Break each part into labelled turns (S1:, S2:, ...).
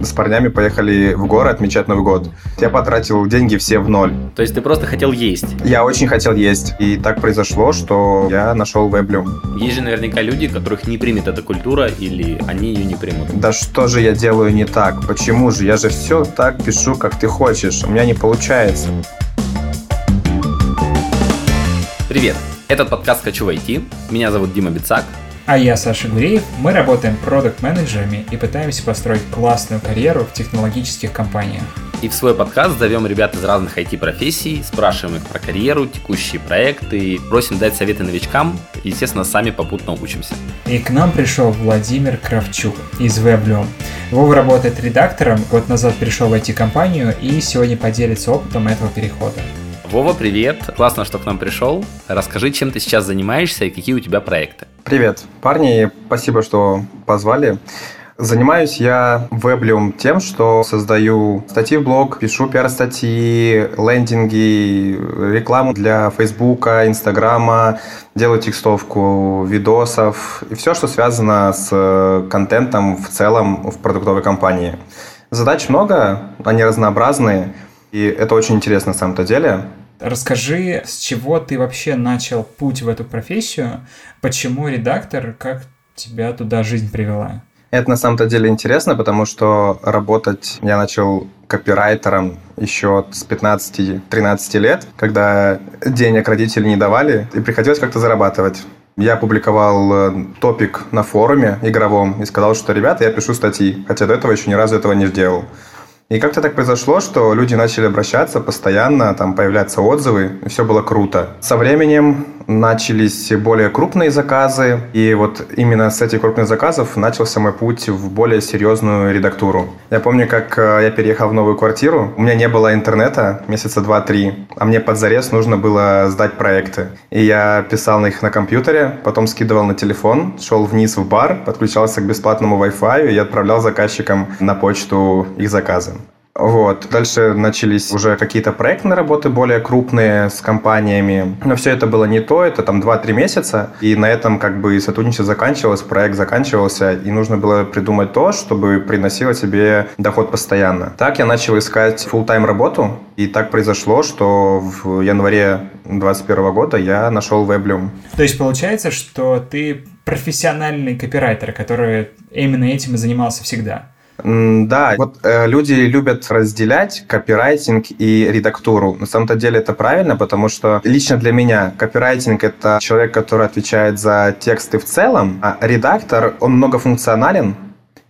S1: с парнями поехали в горы отмечать Новый год. Я потратил деньги все в ноль.
S2: То есть ты просто хотел есть?
S1: Я очень хотел есть. И так произошло, что я нашел Веблюм.
S2: Есть же наверняка люди, которых не примет эта культура, или они ее не примут.
S1: Да что же я делаю не так? Почему же? Я же все так пишу, как ты хочешь. У меня не получается.
S2: Привет! Этот подкаст «Хочу войти». Меня зовут Дима Бицак.
S3: А я Саша Гуреев. Мы работаем продукт-менеджерами и пытаемся построить классную карьеру в технологических компаниях.
S2: И в свой подкаст зовем ребят из разных IT-профессий, спрашиваем их про карьеру, текущие проекты, просим дать советы новичкам, и, естественно, сами попутно учимся.
S3: И к нам пришел Владимир Кравчук из Weblium. Вова работает редактором, год назад пришел в IT-компанию и сегодня поделится опытом этого перехода.
S2: Вова, привет! Классно, что к нам пришел. Расскажи, чем ты сейчас занимаешься и какие у тебя проекты.
S1: Привет, парни, спасибо, что позвали. Занимаюсь я веблиум тем, что создаю статьи в блог, пишу пиар-статьи, лендинги, рекламу для Фейсбука, Инстаграма, делаю текстовку видосов и все, что связано с контентом в целом в продуктовой компании. Задач много, они разнообразные, и это очень интересно на самом-то деле.
S3: Расскажи, с чего ты вообще начал путь в эту профессию, почему редактор, как тебя туда жизнь привела?
S1: Это на самом-то деле интересно, потому что работать я начал копирайтером еще с 15-13 лет, когда денег родители не давали, и приходилось как-то зарабатывать. Я публиковал э, топик на форуме игровом и сказал, что, ребята, я пишу статьи, хотя до этого еще ни разу этого не сделал. И как-то так произошло, что люди начали обращаться постоянно, там появляются отзывы, и все было круто. Со временем начались более крупные заказы, и вот именно с этих крупных заказов начался мой путь в более серьезную редактуру. Я помню, как э, я переехал в новую квартиру, у меня не было интернета месяца два-три, а мне под зарез нужно было сдать проекты. И я писал на их на компьютере, потом скидывал на телефон, шел вниз в бар, подключался к бесплатному Wi-Fi и отправлял заказчикам на почту их заказы. Вот. Дальше начались уже какие-то проектные работы более крупные с компаниями. Но все это было не то, это там 2-3 месяца. И на этом как бы сотрудничество заканчивалось, проект заканчивался, и нужно было придумать то, чтобы приносило тебе доход постоянно. Так я начал искать full-time работу, и так произошло, что в январе 2021 года я нашел Weblium.
S3: То есть получается, что ты профессиональный копирайтер, который именно этим и занимался всегда?
S1: Да, вот э, люди любят разделять копирайтинг и редактуру. На самом-то деле это правильно, потому что лично для меня копирайтинг — это человек, который отвечает за тексты в целом, а редактор, он многофункционален,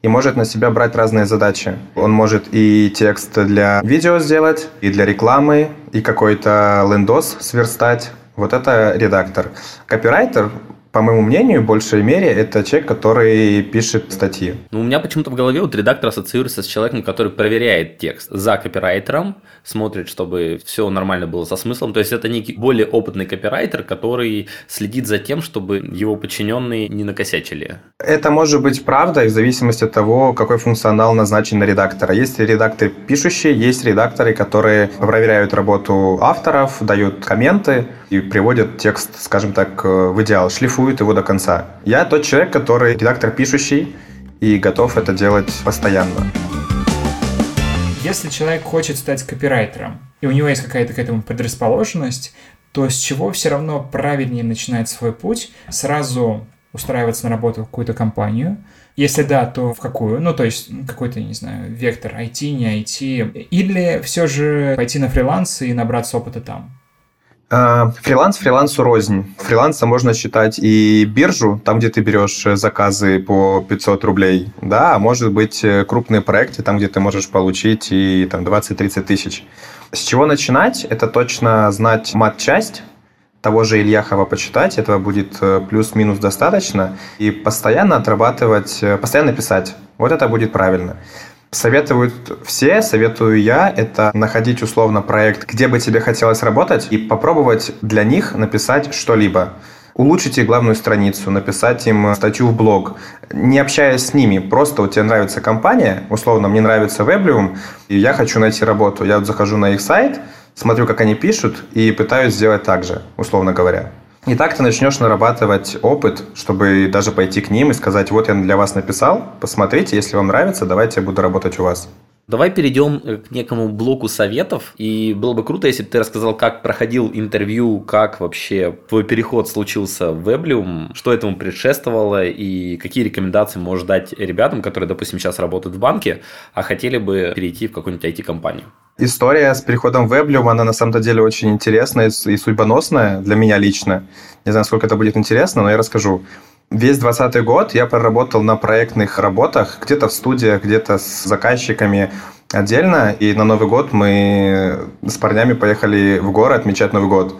S1: и может на себя брать разные задачи. Он может и текст для видео сделать, и для рекламы, и какой-то лендос сверстать. Вот это редактор. Копирайтер по моему мнению, в большей мере, это человек, который пишет статьи.
S2: Ну, у меня почему-то в голове вот редактор ассоциируется с человеком, который проверяет текст за копирайтером, смотрит, чтобы все нормально было со смыслом. То есть это некий более опытный копирайтер, который следит за тем, чтобы его подчиненные не накосячили.
S1: Это может быть правда, в зависимости от того, какой функционал назначен на редактора. Есть редакторы пишущие, есть редакторы, которые проверяют работу авторов, дают комменты и приводят текст, скажем так, в идеал, шлифуют шлифует его до конца. Я тот человек, который редактор пишущий и готов это делать постоянно.
S3: Если человек хочет стать копирайтером, и у него есть какая-то к этому предрасположенность, то с чего все равно правильнее начинать свой путь? Сразу устраиваться на работу в какую-то компанию? Если да, то в какую? Ну, то есть какой-то, не знаю, вектор IT, не IT. Или все же пойти на фриланс и набраться опыта там?
S1: А, фриланс фрилансу рознь. Фрилансом можно считать и биржу, там, где ты берешь заказы по 500 рублей, да, а может быть э, крупные проекты, там, где ты можешь получить и там 20-30 тысяч. С чего начинать? Это точно знать мат-часть, того же Ильяхова почитать, этого будет э, плюс-минус достаточно, и постоянно отрабатывать, э, постоянно писать. Вот это будет правильно. Советуют все, советую я, это находить условно проект, где бы тебе хотелось работать, и попробовать для них написать что-либо. Улучшите главную страницу, написать им статью в блог. Не общаясь с ними, просто вот тебе нравится компания, условно, мне нравится Weblium, и я хочу найти работу. Я вот захожу на их сайт, смотрю, как они пишут, и пытаюсь сделать так же, условно говоря. И так ты начнешь нарабатывать опыт, чтобы даже пойти к ним и сказать, вот я для вас написал, посмотрите, если вам нравится, давайте я буду работать у вас.
S2: Давай перейдем э, к некому блоку советов. И было бы круто, если бы ты рассказал, как проходил интервью, как вообще твой переход случился в Weblium, что этому предшествовало и какие рекомендации можешь дать ребятам, которые, допустим, сейчас работают в банке, а хотели бы перейти в какую-нибудь IT-компанию.
S1: История с переходом в Weblium, она на самом деле очень интересная и судьбоносная для меня лично. Не знаю, сколько это будет интересно, но я расскажу. Весь 2020 год я проработал на проектных работах, где-то в студиях, где-то с заказчиками отдельно. И на Новый год мы с парнями поехали в горы отмечать Новый год.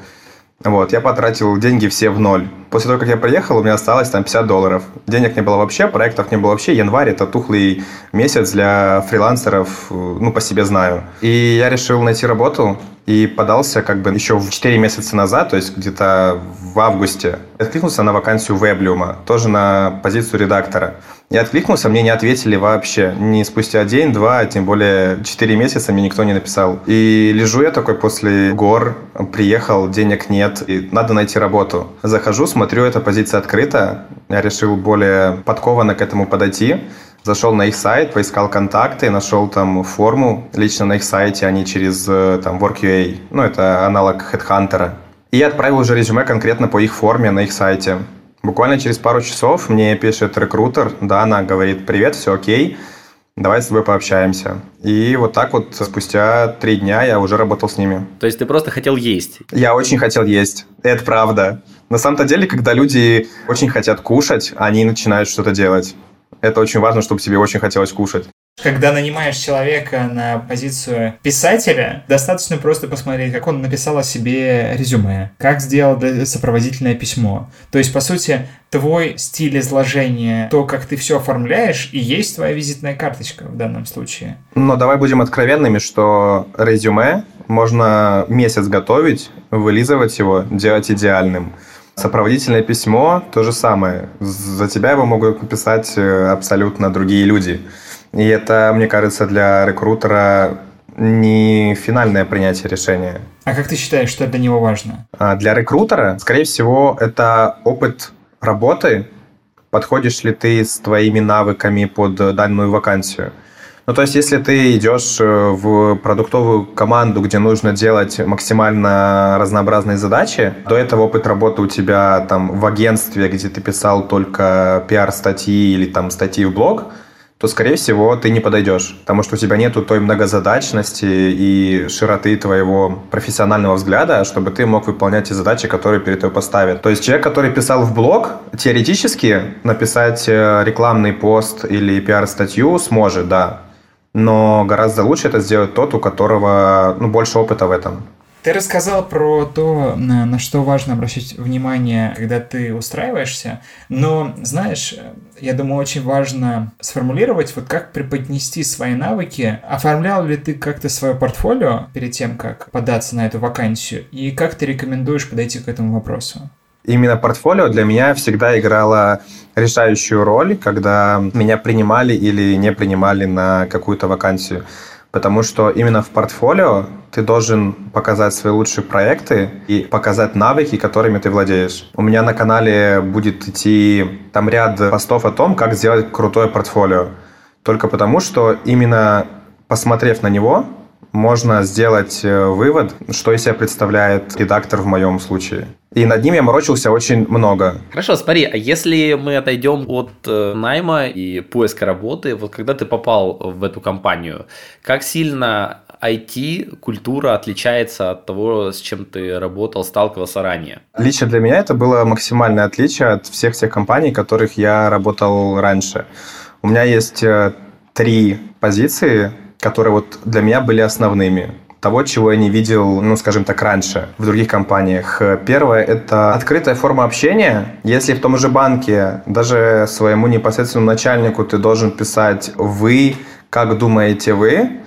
S1: Вот, я потратил деньги все в ноль. После того, как я приехал, у меня осталось там 50 долларов. Денег не было вообще, проектов не было вообще. Январь – это тухлый месяц для фрилансеров, ну, по себе знаю. И я решил найти работу и подался как бы еще в 4 месяца назад, то есть где-то в августе. Откликнулся на вакансию Веблиума, тоже на позицию редактора. Я откликнулся, мне не ответили вообще. Не спустя день, два, а тем более четыре месяца мне никто не написал. И лежу я такой после гор, приехал, денег нет, и надо найти работу. Захожу, смотрю, эта позиция открыта. Я решил более подкованно к этому подойти. Зашел на их сайт, поискал контакты, нашел там форму лично на их сайте, они через э, там Work.ua, ну это аналог HeadHunter. И отправил уже резюме конкретно по их форме на их сайте. Буквально через пару часов мне пишет рекрутер, да, она говорит, привет, все окей, давай с тобой пообщаемся. И вот так вот спустя три дня я уже работал с ними.
S2: То есть ты просто хотел есть?
S1: Я очень хотел есть, это правда. На самом-то деле, когда люди очень хотят кушать, они начинают что-то делать. Это очень важно, чтобы тебе очень хотелось кушать.
S3: Когда нанимаешь человека на позицию писателя, достаточно просто посмотреть, как он написал о себе резюме, как сделал сопроводительное письмо. То есть, по сути, твой стиль изложения, то, как ты все оформляешь, и есть твоя визитная карточка в данном случае.
S1: Но давай будем откровенными, что резюме можно месяц готовить, вылизывать его, делать идеальным. Сопроводительное письмо – то же самое. За тебя его могут написать э, абсолютно другие люди. И это, мне кажется, для рекрутера не финальное принятие решения.
S3: А как ты считаешь, что для него важно?
S1: А для рекрутера, скорее всего, это опыт работы. Подходишь ли ты с твоими навыками под данную вакансию? Ну, то есть, если ты идешь э, в продуктовую команду, где нужно делать максимально разнообразные задачи, до этого опыт работы у тебя там в агентстве, где ты писал только пиар-статьи или там статьи в блог – то, скорее всего, ты не подойдешь, потому что у тебя нету той многозадачности и широты твоего профессионального взгляда, чтобы ты мог выполнять те задачи, которые перед тобой поставят. То есть человек, который писал в блог, теоретически написать э, рекламный пост или пиар-статью сможет, да, но гораздо лучше это сделать тот, у которого ну, больше опыта в этом.
S3: Ты рассказал про то, на, на что важно обращать внимание, когда ты устраиваешься, но, знаешь, я думаю, очень важно сформулировать, вот как преподнести свои навыки. Оформлял ли ты как-то свое портфолио перед тем, как податься на эту вакансию, и как ты рекомендуешь подойти к этому вопросу?
S1: Именно портфолио для меня всегда играло решающую роль, когда меня принимали или не принимали на какую-то вакансию. Потому что именно в портфолио ты должен показать свои лучшие проекты и показать навыки, которыми ты владеешь. У меня на канале будет идти там ряд постов о том, как сделать крутое портфолио. Только потому, что именно посмотрев на него, можно сделать э, вывод, что из себя представляет редактор в моем случае. И над ним я морочился очень много.
S2: Хорошо, смотри, а если мы отойдем от э, найма и поиска работы, вот когда ты попал в эту компанию, как сильно IT-культура отличается от того, с чем ты работал, сталкивался ранее?
S1: Лично для меня это было максимальное отличие от всех тех компаний, в которых я работал раньше. У меня есть э, три позиции, которые вот для меня были основными того, чего я не видел, ну, скажем так, раньше в других компаниях. Первое – это открытая форма общения. Если в том же банке даже своему непосредственному начальнику ты должен писать «вы», «как думаете вы»,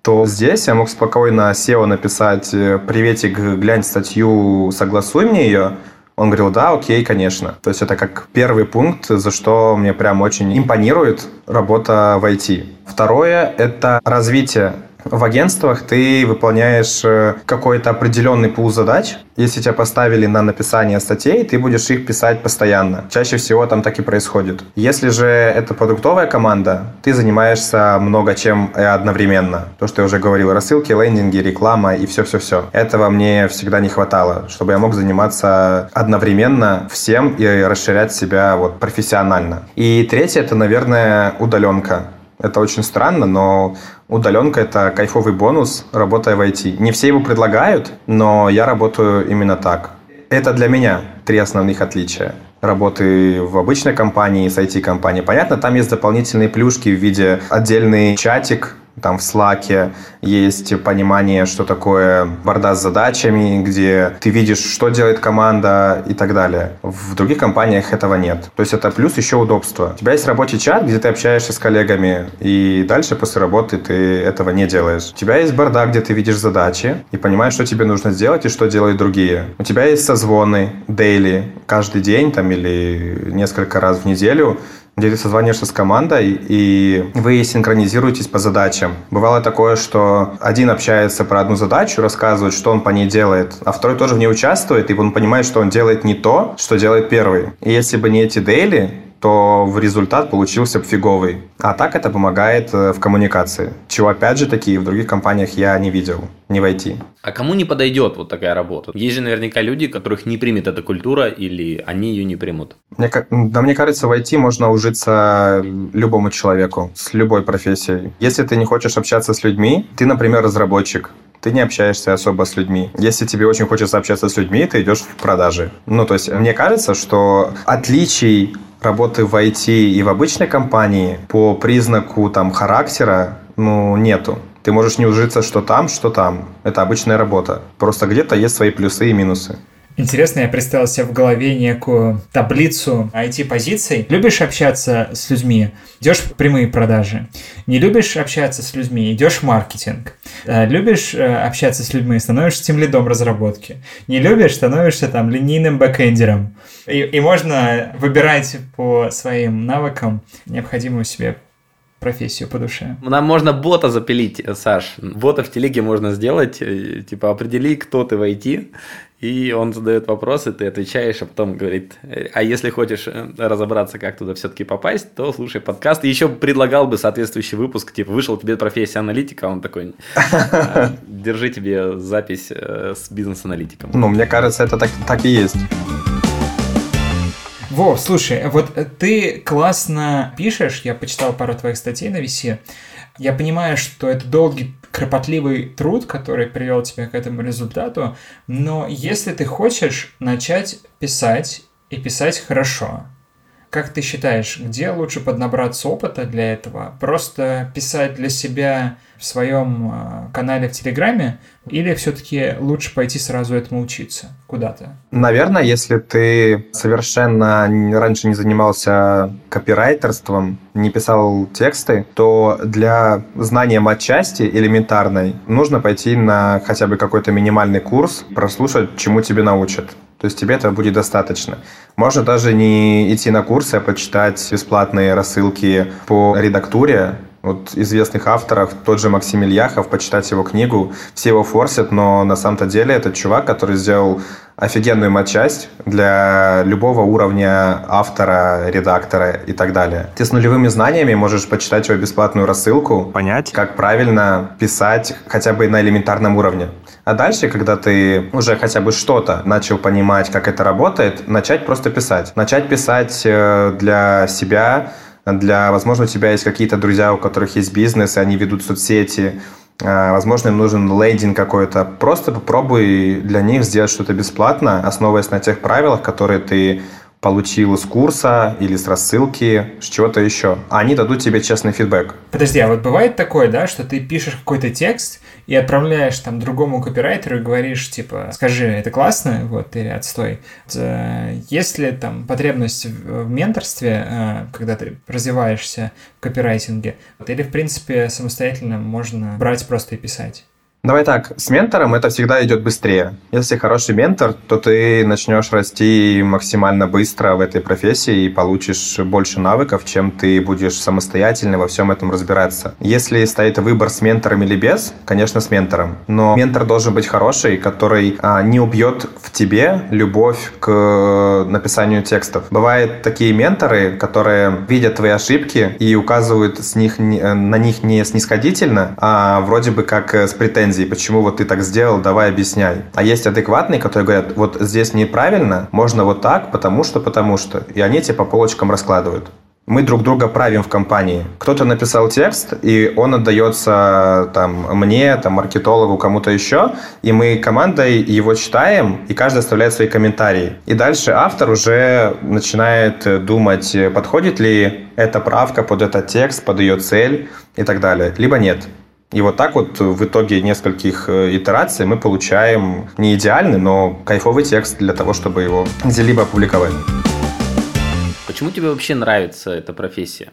S1: то здесь я мог спокойно SEO написать «приветик, глянь статью, согласуй мне ее», он говорил, да, окей, конечно. То есть это как первый пункт, за что мне прям очень импонирует работа в IT. Второе – это развитие В агентствах ты выполняешь э, какой-то определенный пул задач. Если тебя поставили на написание статей, ты будешь их писать постоянно. Чаще всего там так и происходит. Если же это продуктовая команда, ты занимаешься много чем одновременно. То, что я уже говорил, рассылки, лендинги, реклама и все-все-все. Этого мне всегда не хватало, чтобы я мог заниматься одновременно всем и расширять себя вот профессионально. И третье, это, наверное, удаленка. Это очень странно, но удаленка – это кайфовый бонус, работая в IT. Не все его предлагают, но я работаю именно так. Это для меня три основных отличия работы в обычной компании с IT-компанией. Понятно, там есть дополнительные плюшки в виде отдельный чатик, там в Slack есть понимание, что такое борда с задачами, где ты видишь, что делает команда и так далее. В других компаниях этого нет. То есть это плюс еще удобство. У тебя есть рабочий чат, где ты общаешься с коллегами, и дальше после работы ты этого не делаешь. У тебя есть борда, где ты видишь задачи и понимаешь, что тебе нужно сделать и что делают другие. У тебя есть созвоны, дейли, каждый день там или несколько раз в неделю, где ты созваниваешься с командой, и вы синхронизируетесь по задачам. Бывало такое, что один общается про одну задачу, рассказывает, что он по ней делает, а второй тоже в ней участвует, и он понимает, что он делает не то, что делает первый. И если бы не эти дейли, то в результат получился бы фиговый. А так это помогает э, в коммуникации, чего опять же таки в других компаниях я не видел, не войти.
S2: А кому не подойдет вот такая работа? Есть же наверняка люди, которых не примет эта культура или они ее не примут.
S1: Мне, да, мне кажется, в IT можно ужиться любому человеку с любой профессией. Если ты не хочешь общаться с людьми, ты, например, разработчик, ты не общаешься особо с людьми. Если тебе очень хочется общаться с людьми, ты идешь в продажи. Ну, то есть, мне кажется, что отличий работы в IT и в обычной компании по признаку там характера, ну, нету. Ты можешь не ужиться, что там, что там. Это обычная работа. Просто где-то есть свои плюсы и минусы.
S3: Интересно, я представил себе в голове некую таблицу IT-позиций. Любишь общаться с людьми, идешь в прямые продажи. Не любишь общаться с людьми, идешь в маркетинг. Э, любишь э, общаться с людьми, становишься тем лидом разработки. Не любишь, становишься там линейным бэкэндером. И, и можно выбирать по своим навыкам необходимую себе профессию по душе.
S2: Нам можно бота запилить, Саш. Бота в телеге можно сделать, э, типа определи, кто ты в IT, и он задает вопросы, ты отвечаешь, а потом говорит, а если хочешь э, разобраться, как туда все-таки попасть, то слушай подкаст. И еще предлагал бы соответствующий выпуск, типа, вышел тебе профессия аналитика, он такой, «А, держи тебе запись э, с бизнес-аналитиком.
S1: Ну, мне кажется, это так, так и есть.
S3: Вов, слушай, вот ты классно пишешь, я почитал пару твоих статей на VC. Я понимаю, что это долгий, кропотливый труд, который привел тебя к этому результату, но если ты хочешь начать писать и писать хорошо, как ты считаешь, где лучше поднабраться опыта для этого? Просто писать для себя в своем а, канале в Телеграме или все-таки лучше пойти сразу этому учиться куда-то?
S1: Наверное, если ты совершенно раньше не занимался копирайтерством, не писал тексты, то для знания матчасти элементарной нужно пойти на хотя бы какой-то минимальный курс, прослушать, чему тебе научат. То есть тебе этого будет достаточно. Можно даже не идти на курсы, а почитать бесплатные рассылки по редактуре, вот известных авторов, тот же Максим Ильяхов, почитать его книгу, все его форсят, но на самом-то деле это чувак, который сделал офигенную матчасть для любого уровня автора, редактора и так далее. Ты с нулевыми знаниями можешь почитать его бесплатную рассылку, понять, как правильно писать хотя бы на элементарном уровне. А дальше, когда ты уже хотя бы что-то начал понимать, как это работает, начать просто писать. Начать писать э, для себя, для, возможно, у тебя есть какие-то друзья, у которых есть бизнес, и они ведут соцсети, а, возможно, им нужен лендинг какой-то. Просто попробуй для них сделать что-то бесплатно, основываясь на тех правилах, которые ты получил из курса или с рассылки, с чего-то еще. Они дадут тебе честный фидбэк.
S3: Подожди, а вот бывает такое, да, что ты пишешь какой-то текст и отправляешь там другому копирайтеру и говоришь, типа, скажи, это классно, вот, или отстой. Есть ли там потребность в менторстве, э, когда ты развиваешься в копирайтинге, или, в принципе, самостоятельно можно брать просто и писать?
S1: Давай так, с ментором это всегда идет быстрее. Если хороший ментор, то ты начнешь расти максимально быстро в этой профессии и получишь больше навыков, чем ты будешь самостоятельно во всем этом разбираться. Если стоит выбор с ментором или без, конечно, с ментором. Но ментор должен быть хороший, который а, не убьет в тебе любовь к написанию текстов. Бывают такие менторы, которые видят твои ошибки и указывают с них, на них не снисходительно, а вроде бы как с претензией претензии, почему вот ты так сделал, давай объясняй. А есть адекватные, которые говорят, вот здесь неправильно, можно вот так, потому что, потому что. И они тебе по полочкам раскладывают мы друг друга правим в компании. Кто-то написал текст, и он отдается там, мне, там, маркетологу, кому-то еще, и мы командой его читаем, и каждый оставляет свои комментарии. И дальше автор уже начинает думать, подходит ли эта правка под этот текст, под ее цель и так далее, либо нет. И вот так вот в итоге нескольких э, итераций мы получаем не идеальный, но кайфовый текст для того, чтобы его где-либо опубликовать.
S2: Почему тебе вообще нравится эта профессия?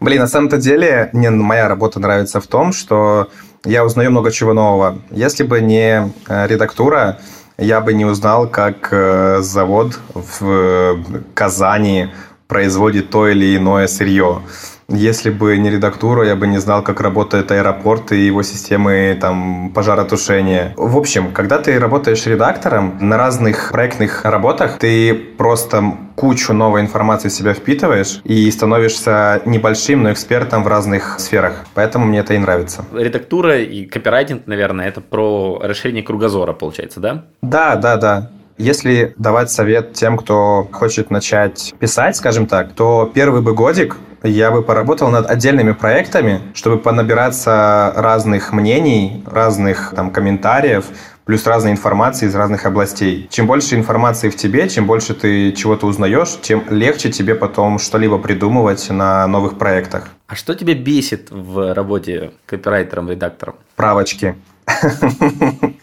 S1: Блин, на самом-то деле мне моя работа нравится в том, что я узнаю много чего нового. Если бы не э, редактура, я бы не узнал, как э, завод в Казани производит то или иное сырье. Если бы не редактура, я бы не знал, как работает аэропорт и его системы там, пожаротушения. В общем, когда ты работаешь редактором на разных проектных работах, ты просто кучу новой информации в себя впитываешь и становишься небольшим, но экспертом в разных сферах. Поэтому мне это и нравится.
S2: Редактура и копирайтинг, наверное, это про расширение кругозора, получается, да?
S1: Да, да, да. Если давать совет тем, кто хочет начать писать, скажем так, то первый бы годик я бы поработал над отдельными проектами, чтобы понабираться разных мнений, разных там комментариев, плюс разной информации из разных областей. Чем больше информации в тебе, чем больше ты чего-то узнаешь, тем легче тебе потом что-либо придумывать на новых проектах.
S2: А что тебя бесит в работе копирайтером, редактором?
S1: Правочки.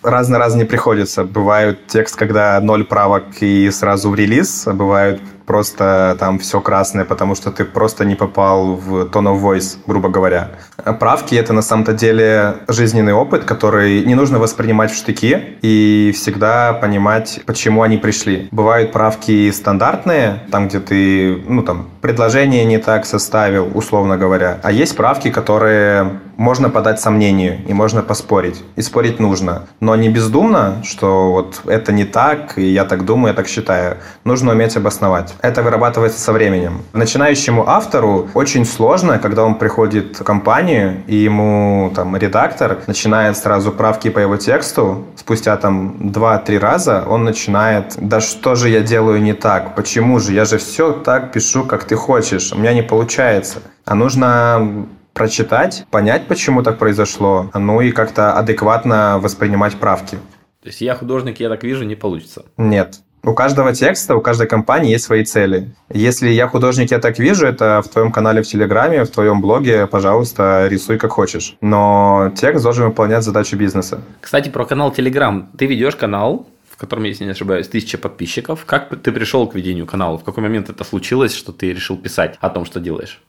S1: Раз на раз не приходится. Бывают текст, когда ноль правок и сразу в релиз, а бывают просто там все красное, потому что ты просто не попал в tone of voice, грубо говоря. Правки — это на самом-то деле жизненный опыт, который не нужно воспринимать в штыки и всегда понимать, почему они пришли. Бывают правки стандартные, там, где ты, ну, там, предложение не так составил, условно говоря. А есть правки, которые можно подать сомнению и можно поспорить. И спорить нужно. Но не бездумно, что вот это не так, и я так думаю, я так считаю. Нужно уметь обосновать это вырабатывается со временем. Начинающему автору очень сложно, когда он приходит в компанию, и ему там редактор начинает сразу правки по его тексту. Спустя там 2-3 раза он начинает, да что же я делаю не так? Почему же? Я же все так пишу, как ты хочешь. У меня не получается. А нужно прочитать, понять, почему так произошло, ну и как-то адекватно воспринимать правки.
S2: То есть я художник, я так вижу, не получится?
S1: Нет. У каждого текста, у каждой компании есть свои цели. Если я художник, я так вижу, это в твоем канале в Телеграме, в твоем блоге, пожалуйста, рисуй как хочешь. Но текст должен выполнять задачу бизнеса.
S2: Кстати, про канал Телеграм. Ты ведешь канал, в котором, если не ошибаюсь, тысяча подписчиков. Как ты пришел к ведению канала? В какой момент это случилось, что ты решил писать о том, что делаешь?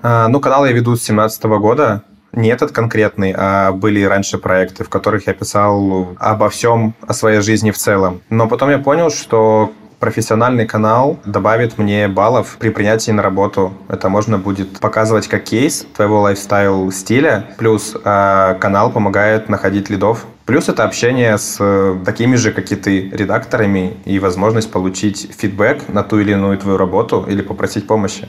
S1: А, ну, канал я веду с 2017 года. Не этот конкретный, а были раньше проекты, в которых я писал обо всем, о своей жизни в целом. Но потом я понял, что профессиональный канал добавит мне баллов при принятии на работу. Это можно будет показывать как кейс твоего lifestyle стиля. Плюс э, канал помогает находить лидов. Плюс это общение с э, такими же, как и ты, редакторами и возможность получить фидбэк на ту или иную твою работу или попросить помощи.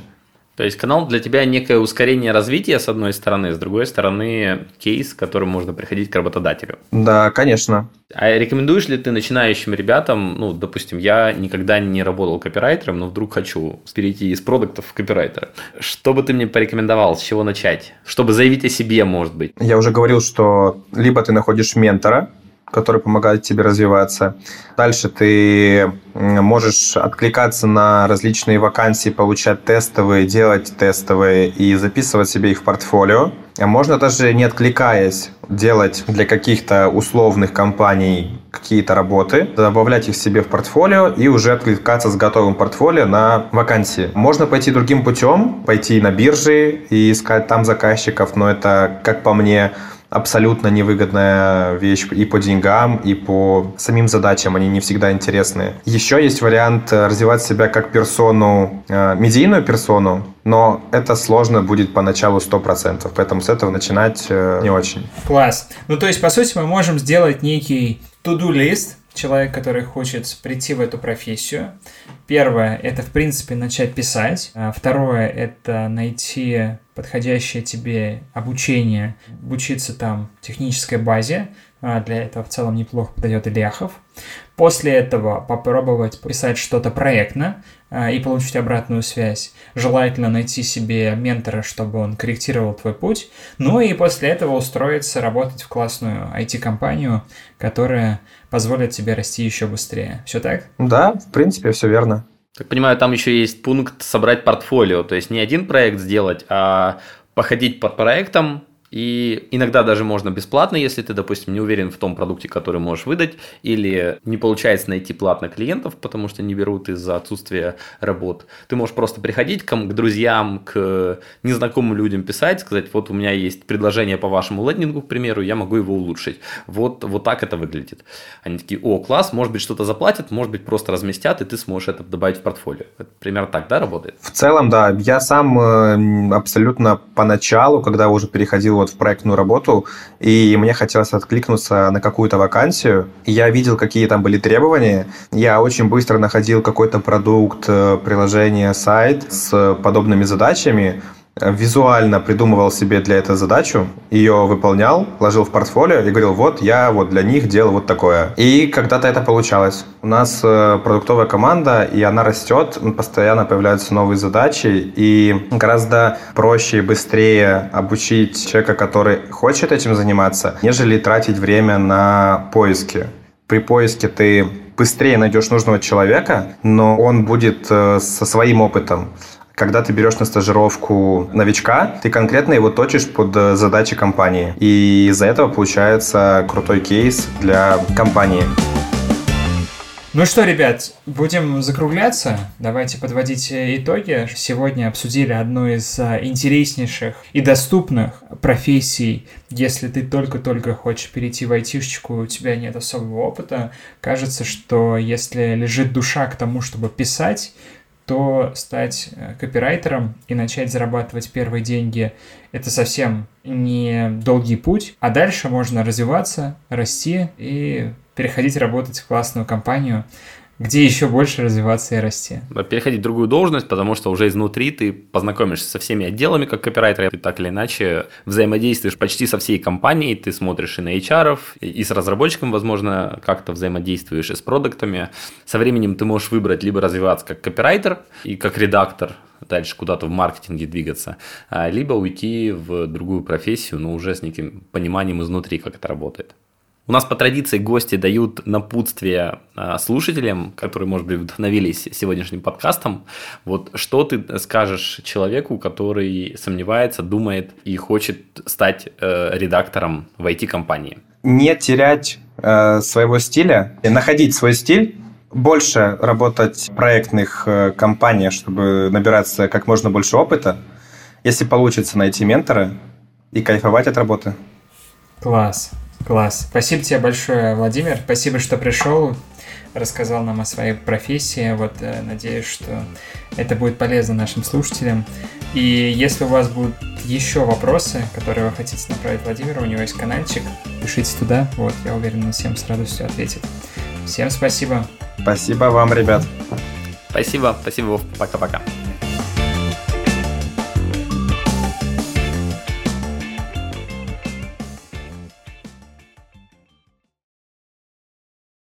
S2: То есть канал для тебя некое ускорение развития с одной стороны, с другой стороны кейс, к которому можно приходить к работодателю.
S1: Да, конечно.
S2: А рекомендуешь ли ты начинающим ребятам, ну, допустим, я никогда не работал копирайтером, но вдруг хочу перейти из продуктов в копирайтера. Что бы ты мне порекомендовал, с чего начать? Чтобы заявить о себе, может быть?
S1: Я уже говорил, что либо ты находишь ментора, который помогает тебе развиваться. Дальше ты можешь откликаться на различные вакансии, получать тестовые, делать тестовые и записывать себе их в портфолио. А можно даже не откликаясь делать для каких-то условных компаний какие-то работы, добавлять их себе в портфолио и уже откликаться с готовым портфолио на вакансии. Можно пойти другим путем, пойти на биржи и искать там заказчиков, но это, как по мне, абсолютно невыгодная вещь и по деньгам, и по самим задачам, они не всегда интересны. Еще есть вариант э, развивать себя как персону, э, медийную персону, но это сложно будет поначалу 100%, поэтому с этого начинать э, не очень.
S3: Класс. Ну, то есть, по сути, мы можем сделать некий to-do лист, человек, который хочет прийти в эту профессию. Первое – это, в принципе, начать писать. А второе – это найти подходящее тебе обучение, обучиться там технической базе. А для этого в целом неплохо подойдет Ильяхов. После этого попробовать писать что-то проектно а, и получить обратную связь. Желательно найти себе ментора, чтобы он корректировал твой путь. Ну и после этого устроиться работать в классную IT-компанию, которая позволит тебе расти еще быстрее. Все так?
S1: Да, в принципе, все верно.
S2: Так понимаю, там еще есть пункт собрать портфолио, то есть не один проект сделать, а походить под проектом, и иногда даже можно бесплатно, если ты, допустим, не уверен в том продукте, который можешь выдать, или не получается найти платно клиентов, потому что не берут из-за отсутствия работ. Ты можешь просто приходить к, к друзьям, к незнакомым людям писать, сказать, вот у меня есть предложение по вашему лендингу, к примеру, я могу его улучшить. Вот, вот так это выглядит. Они такие, о, класс, может быть, что-то заплатят, может быть, просто разместят, и ты сможешь это добавить в портфолио. Это примерно так, да, работает?
S1: В целом, да. Я сам э, абсолютно поначалу, когда уже переходил вот в проектную работу, и мне хотелось откликнуться на какую-то вакансию. Я видел, какие там были требования. Я очень быстро находил какой-то продукт, э, приложение, сайт с подобными задачами, визуально придумывал себе для этого задачу, ее выполнял, ложил в портфолио и говорил, вот я вот для них делал вот такое. И когда-то это получалось. У нас э, продуктовая команда, и она растет, постоянно появляются новые задачи, и гораздо проще и быстрее обучить человека, который хочет этим заниматься, нежели тратить время на поиски. При поиске ты быстрее найдешь нужного человека, но он будет э, со своим опытом. Когда ты берешь на стажировку новичка, ты конкретно его точишь под э, задачи компании. И из-за этого получается крутой кейс для компании.
S3: Ну что, ребят, будем закругляться. Давайте подводить итоги. Сегодня обсудили одну из а, интереснейших и доступных профессий. Если ты только-только хочешь перейти в айтишечку, у тебя нет особого опыта, кажется, что если лежит душа к тому, чтобы писать, то стать э, копирайтером и начать зарабатывать первые деньги – это совсем не долгий путь, а дальше можно развиваться, расти и переходить работать в классную компанию, где еще больше развиваться и расти.
S2: Переходить в другую должность, потому что уже изнутри ты познакомишься со всеми отделами как копирайтер, ты так или иначе взаимодействуешь почти со всей компанией, ты смотришь и на HR, и с разработчиком, возможно, как-то взаимодействуешь, и с продуктами. Со временем ты можешь выбрать либо развиваться как копирайтер и как редактор, дальше куда-то в маркетинге двигаться, а, либо уйти в другую профессию, но уже с неким пониманием изнутри, как это работает. У нас по традиции гости дают напутствие а, слушателям, которые, может быть, вдохновились сегодняшним подкастом. Вот что ты скажешь человеку, который сомневается, думает и хочет стать э, редактором в IT-компании?
S1: Не терять э, своего стиля, находить свой стиль, больше работать в проектных э, компаниях, чтобы набираться как можно больше опыта. Если получится найти ментора и кайфовать от работы.
S3: Класс. Класс. Спасибо тебе большое, Владимир. Спасибо, что пришел, рассказал нам о своей профессии. Вот э, надеюсь, что это будет полезно нашим слушателям. И если у вас будут еще вопросы, которые вы хотите направить Владимиру, у него есть каналчик, пишите туда. Вот, я уверен, он всем с радостью ответит. Всем спасибо.
S1: Спасибо вам, ребят.
S2: Спасибо, спасибо, Вов. Пока-пока.